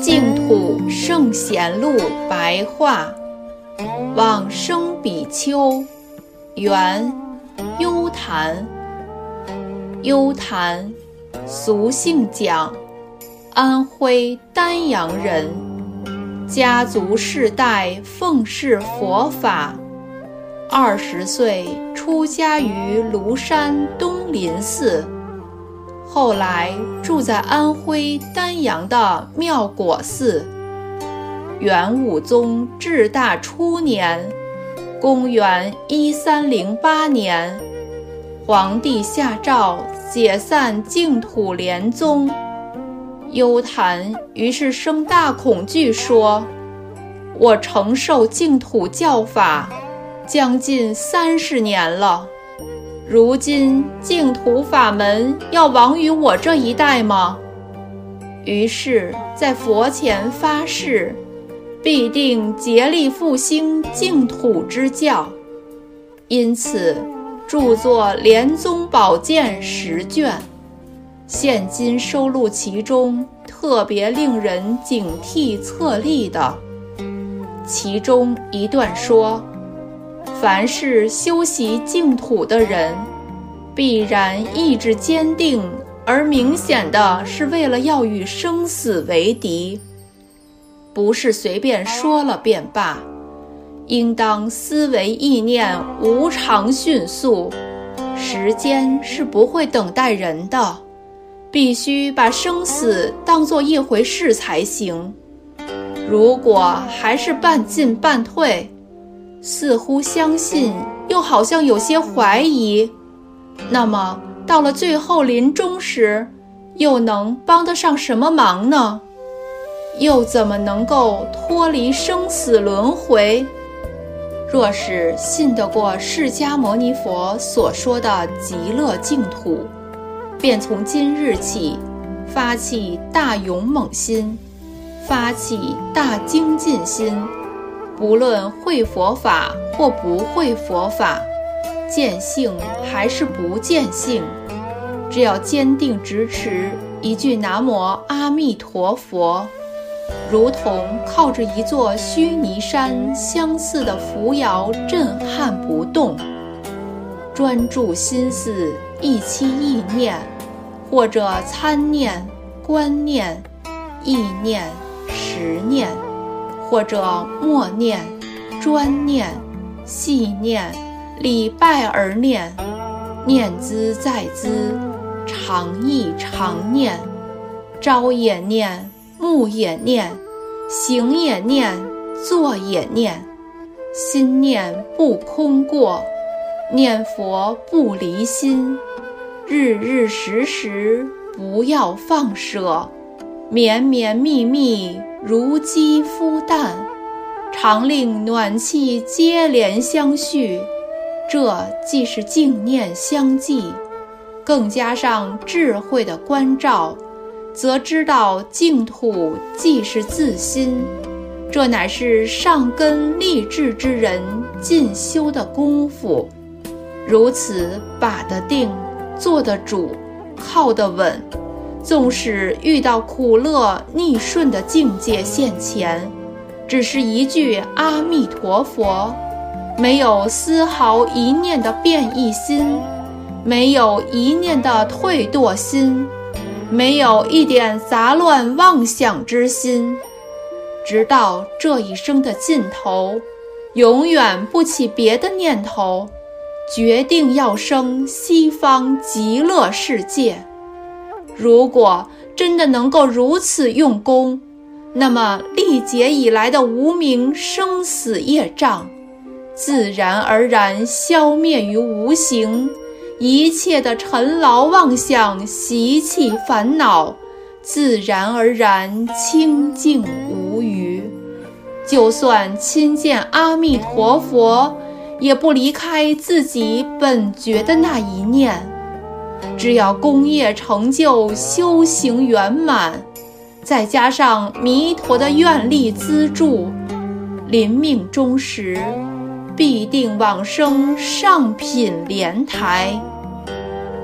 净土圣贤录白话，往生比丘，元优昙。优昙，俗姓蒋，安徽丹阳人，家族世代奉事佛法。二十岁出家于庐山东林寺。后来住在安徽丹阳的妙果寺。元武宗至大初年，公元一三零八年，皇帝下诏解散净土莲宗。优昙于是生大恐惧，说：“我承受净土教法将近三十年了。”如今净土法门要亡于我这一代吗？于是，在佛前发誓，必定竭力复兴净土之教。因此，著作《莲宗宝鉴》十卷，现今收录其中特别令人警惕侧立的。其中一段说。凡是修习净土的人，必然意志坚定，而明显的是为了要与生死为敌，不是随便说了便罢，应当思维意念无常迅速，时间是不会等待人的，必须把生死当做一回事才行。如果还是半进半退，似乎相信，又好像有些怀疑。那么到了最后临终时，又能帮得上什么忙呢？又怎么能够脱离生死轮回？若是信得过释迦牟尼佛所说的极乐净土，便从今日起发起大勇猛心，发起大精进心。不论会佛法或不会佛法，见性还是不见性，只要坚定执持一句南无阿弥陀佛，如同靠着一座须弥山相似的扶摇，震撼不动。专注心思一期意念，或者参念、观念、意念、实念。或者默念、专念、细念、礼拜而念，念兹在兹，常忆常念，朝也念，暮也念，行也念，坐也念，心念不空过，念佛不离心，日日时时不要放舍，绵绵密密。如肌肤淡，常令暖气接连相续，这既是净念相继，更加上智慧的关照，则知道净土既是自心，这乃是上根立志之人进修的功夫。如此把得定，做得主，靠得稳。纵使遇到苦乐逆顺的境界现前，只是一句阿弥陀佛，没有丝毫一念的变异心，没有一念的退堕心，没有一点杂乱妄想之心，直到这一生的尽头，永远不起别的念头，决定要生西方极乐世界。如果真的能够如此用功，那么历劫以来的无名生死业障，自然而然消灭于无形；一切的尘劳妄想、习气烦恼，自然而然清净无余。就算亲见阿弥陀佛，也不离开自己本觉的那一念。只要功业成就、修行圆满，再加上弥陀的愿力资助，临命终时，必定往生上品莲台。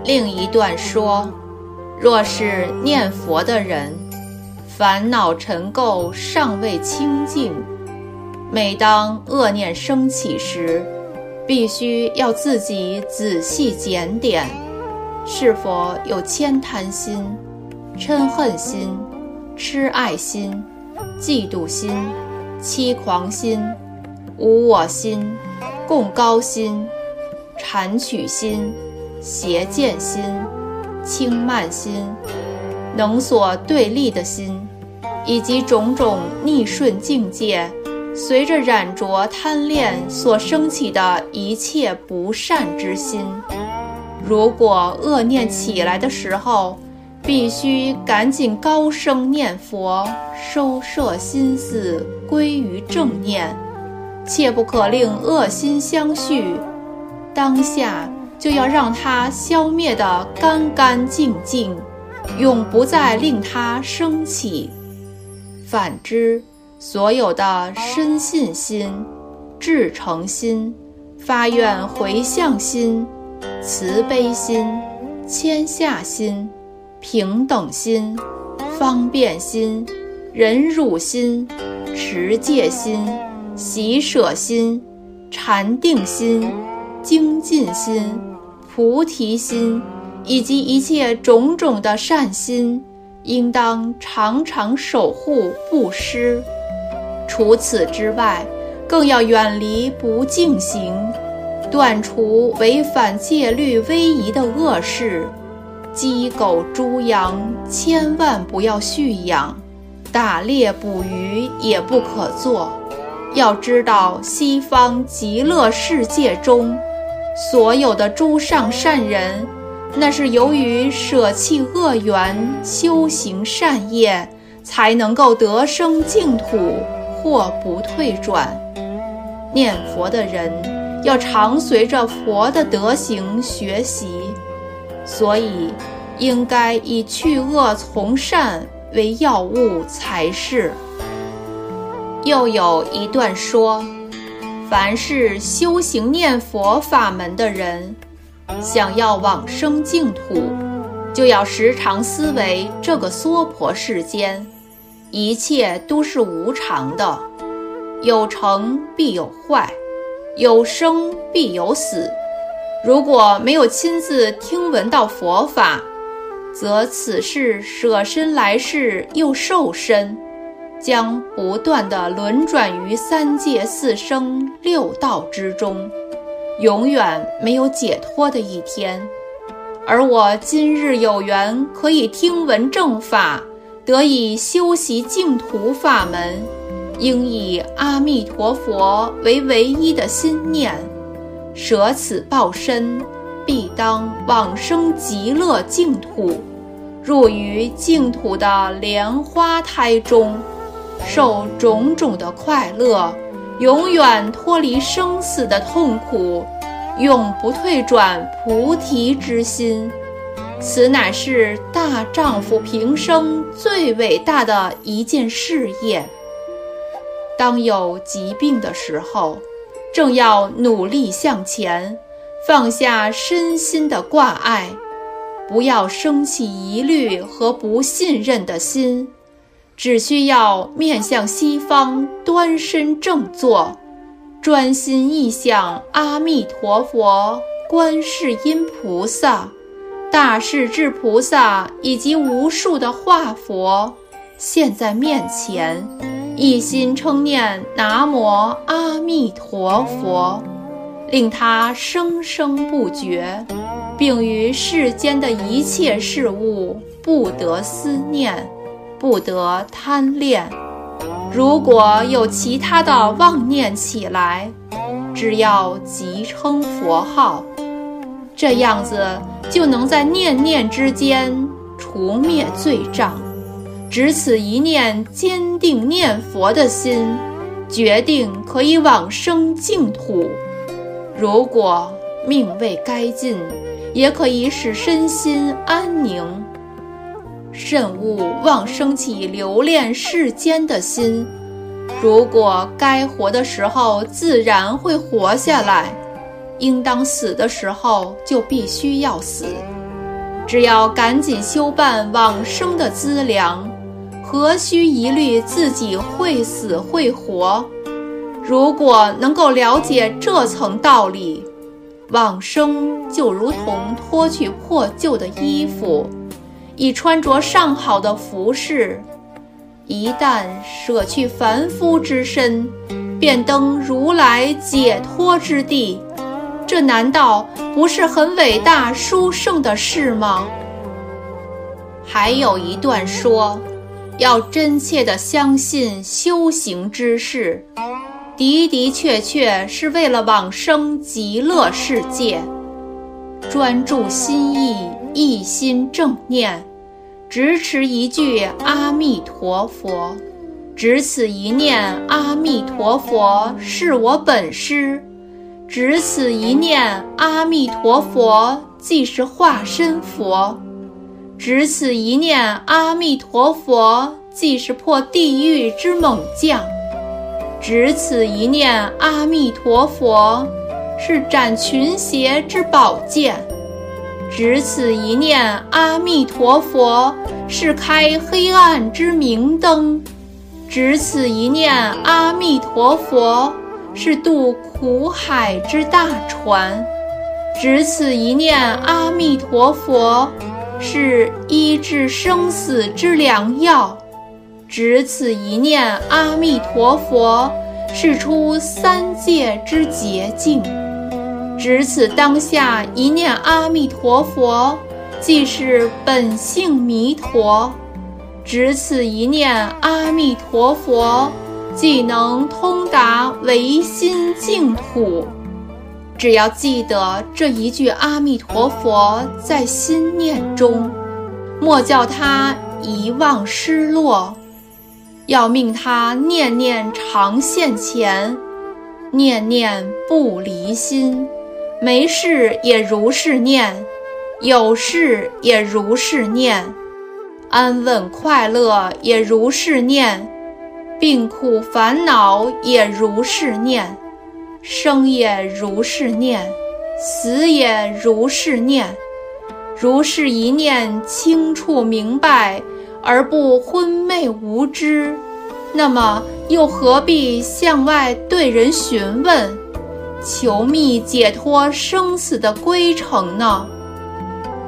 另一段说，若是念佛的人，烦恼尘垢尚未清净，每当恶念升起时，必须要自己仔细检点，是否有悭贪心、嗔恨心。痴爱心、嫉妒心、欺狂心、无我心、共高心、谄取心、邪见心、轻慢心、能所对立的心，以及种种逆顺境界，随着染着贪恋所升起的一切不善之心。如果恶念起来的时候，必须赶紧高声念佛，收摄心思归于正念，切不可令恶心相续。当下就要让它消灭得干干净净，永不再令它升起。反之，所有的深信心、至诚心、发愿回向心、慈悲心、谦下心。平等心、方便心、忍辱心、持戒心、喜舍心、禅定心、精进心、菩提心，以及一切种种的善心，应当常常守护不失。除此之外，更要远离不净行，断除违反戒律威仪的恶事。鸡狗猪羊千万不要蓄养，打猎捕鱼也不可做。要知道，西方极乐世界中，所有的诸上善人，那是由于舍弃恶缘，修行善业，才能够得生净土，或不退转。念佛的人要常随着佛的德行学习。所以，应该以去恶从善为要务才是。又有一段说：凡是修行念佛法门的人，想要往生净土，就要时常思维这个娑婆世间，一切都是无常的，有成必有坏，有生必有死。如果没有亲自听闻到佛法，则此世舍身来世又受身，将不断的轮转于三界四生六道之中，永远没有解脱的一天。而我今日有缘可以听闻正法，得以修习净土法门，应以阿弥陀佛为唯一的心念。舍此报身，必当往生极乐净土，入于净土的莲花胎中，受种种的快乐，永远脱离生死的痛苦，永不退转菩提之心。此乃是大丈夫平生最伟大的一件事业。当有疾病的时候。正要努力向前，放下身心的挂碍，不要生起疑虑和不信任的心，只需要面向西方，端身正坐，专心意想阿弥陀佛、观世音菩萨、大势至菩萨以及无数的化佛现在面前。一心称念南无阿弥陀佛，令他生生不绝，并于世间的一切事物不得思念，不得贪恋。如果有其他的妄念起来，只要即称佛号，这样子就能在念念之间除灭罪障。只此一念坚定念佛的心，决定可以往生净土。如果命未该尽，也可以使身心安宁。慎勿妄生起留恋世间的心。如果该活的时候自然会活下来，应当死的时候就必须要死。只要赶紧修办往生的资粮，何须疑虑自己会死会活？如果能够了解这层道理，往生就如同脱去破旧的衣服，以穿着上好的服饰。一旦舍去凡夫之身，便登如来解脱之地。这难道不是很伟大殊胜的事吗？还有一段说，要真切地相信修行之事。的的确确是为了往生极乐世界，专注心意，一心正念，只持一句阿弥陀佛，只此一念阿弥陀佛是我本师，只此一念阿弥陀佛即是化身佛，只此一念阿弥陀佛即是破地狱之猛将。只此一念阿弥陀佛，是斩群邪之宝剑；只此一念阿弥陀佛，是开黑暗之明灯；只此一念阿弥陀佛，是渡苦海之大船；只此一念阿弥陀佛，是医治生死之良药。只此一念阿弥陀佛，是出三界之捷径；只此当下一念阿弥陀佛，即是本性弥陀；只此一念阿弥陀佛，既能通达唯心净土。只要记得这一句阿弥陀佛在心念中，莫叫他遗忘失落。要命他念念常现前，念念不离心，没事也如是念，有事也如是念，安稳快乐也如是念，病苦烦恼也如是念，生也如是念，死也如是念，如是一念清楚明白。而不昏昧无知，那么又何必向外对人询问，求觅解脱生死的归程呢？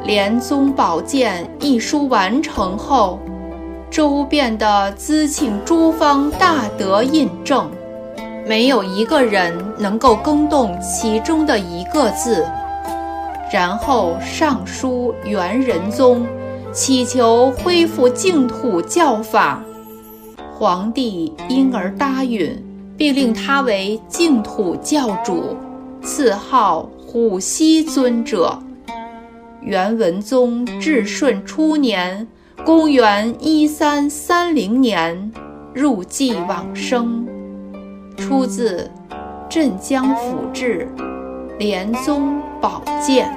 《莲宗宝鉴》一书完成后，周遍的资请诸方大德印证，没有一个人能够更动其中的一个字，然后上书元仁宗。祈求恢复净土教法，皇帝因而答允，并令他为净土教主，赐号虎溪尊者。元文宗至顺初年（公元一三三零年）入寂往生，出自《镇江府志·莲宗宝鉴》。